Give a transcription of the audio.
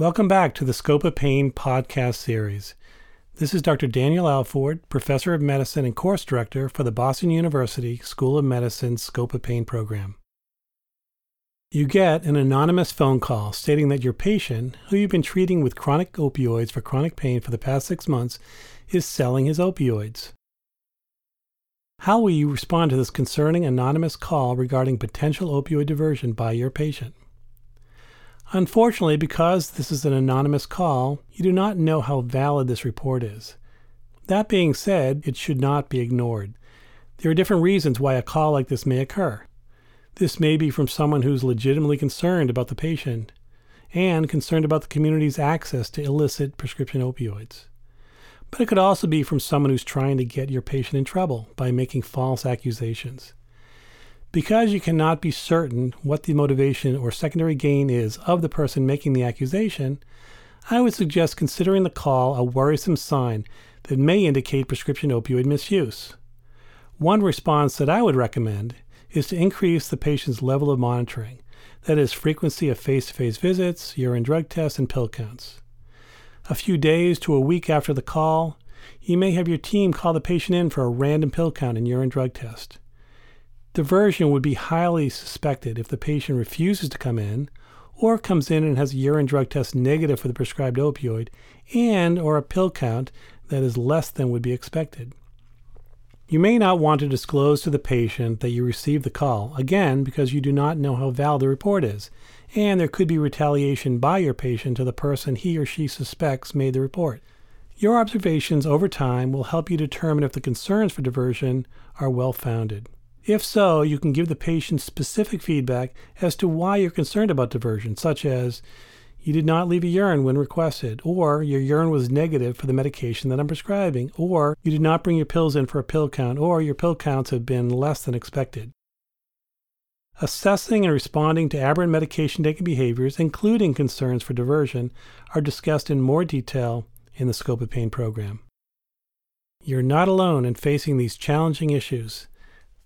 Welcome back to the Scope of Pain podcast series. This is Dr. Daniel Alford, Professor of Medicine and Course Director for the Boston University School of Medicine Scope of Pain program. You get an anonymous phone call stating that your patient, who you've been treating with chronic opioids for chronic pain for the past six months, is selling his opioids. How will you respond to this concerning anonymous call regarding potential opioid diversion by your patient? Unfortunately, because this is an anonymous call, you do not know how valid this report is. That being said, it should not be ignored. There are different reasons why a call like this may occur. This may be from someone who's legitimately concerned about the patient and concerned about the community's access to illicit prescription opioids. But it could also be from someone who's trying to get your patient in trouble by making false accusations. Because you cannot be certain what the motivation or secondary gain is of the person making the accusation, I would suggest considering the call a worrisome sign that may indicate prescription opioid misuse. One response that I would recommend is to increase the patient's level of monitoring, that is, frequency of face to face visits, urine drug tests, and pill counts. A few days to a week after the call, you may have your team call the patient in for a random pill count and urine drug test. Diversion would be highly suspected if the patient refuses to come in or comes in and has a urine drug test negative for the prescribed opioid and or a pill count that is less than would be expected. You may not want to disclose to the patient that you received the call, again, because you do not know how valid the report is, and there could be retaliation by your patient to the person he or she suspects made the report. Your observations over time will help you determine if the concerns for diversion are well founded. If so, you can give the patient specific feedback as to why you're concerned about diversion, such as, you did not leave a urine when requested, or your urine was negative for the medication that I'm prescribing, or you did not bring your pills in for a pill count, or your pill counts have been less than expected. Assessing and responding to aberrant medication taking behaviors, including concerns for diversion, are discussed in more detail in the Scope of Pain program. You're not alone in facing these challenging issues.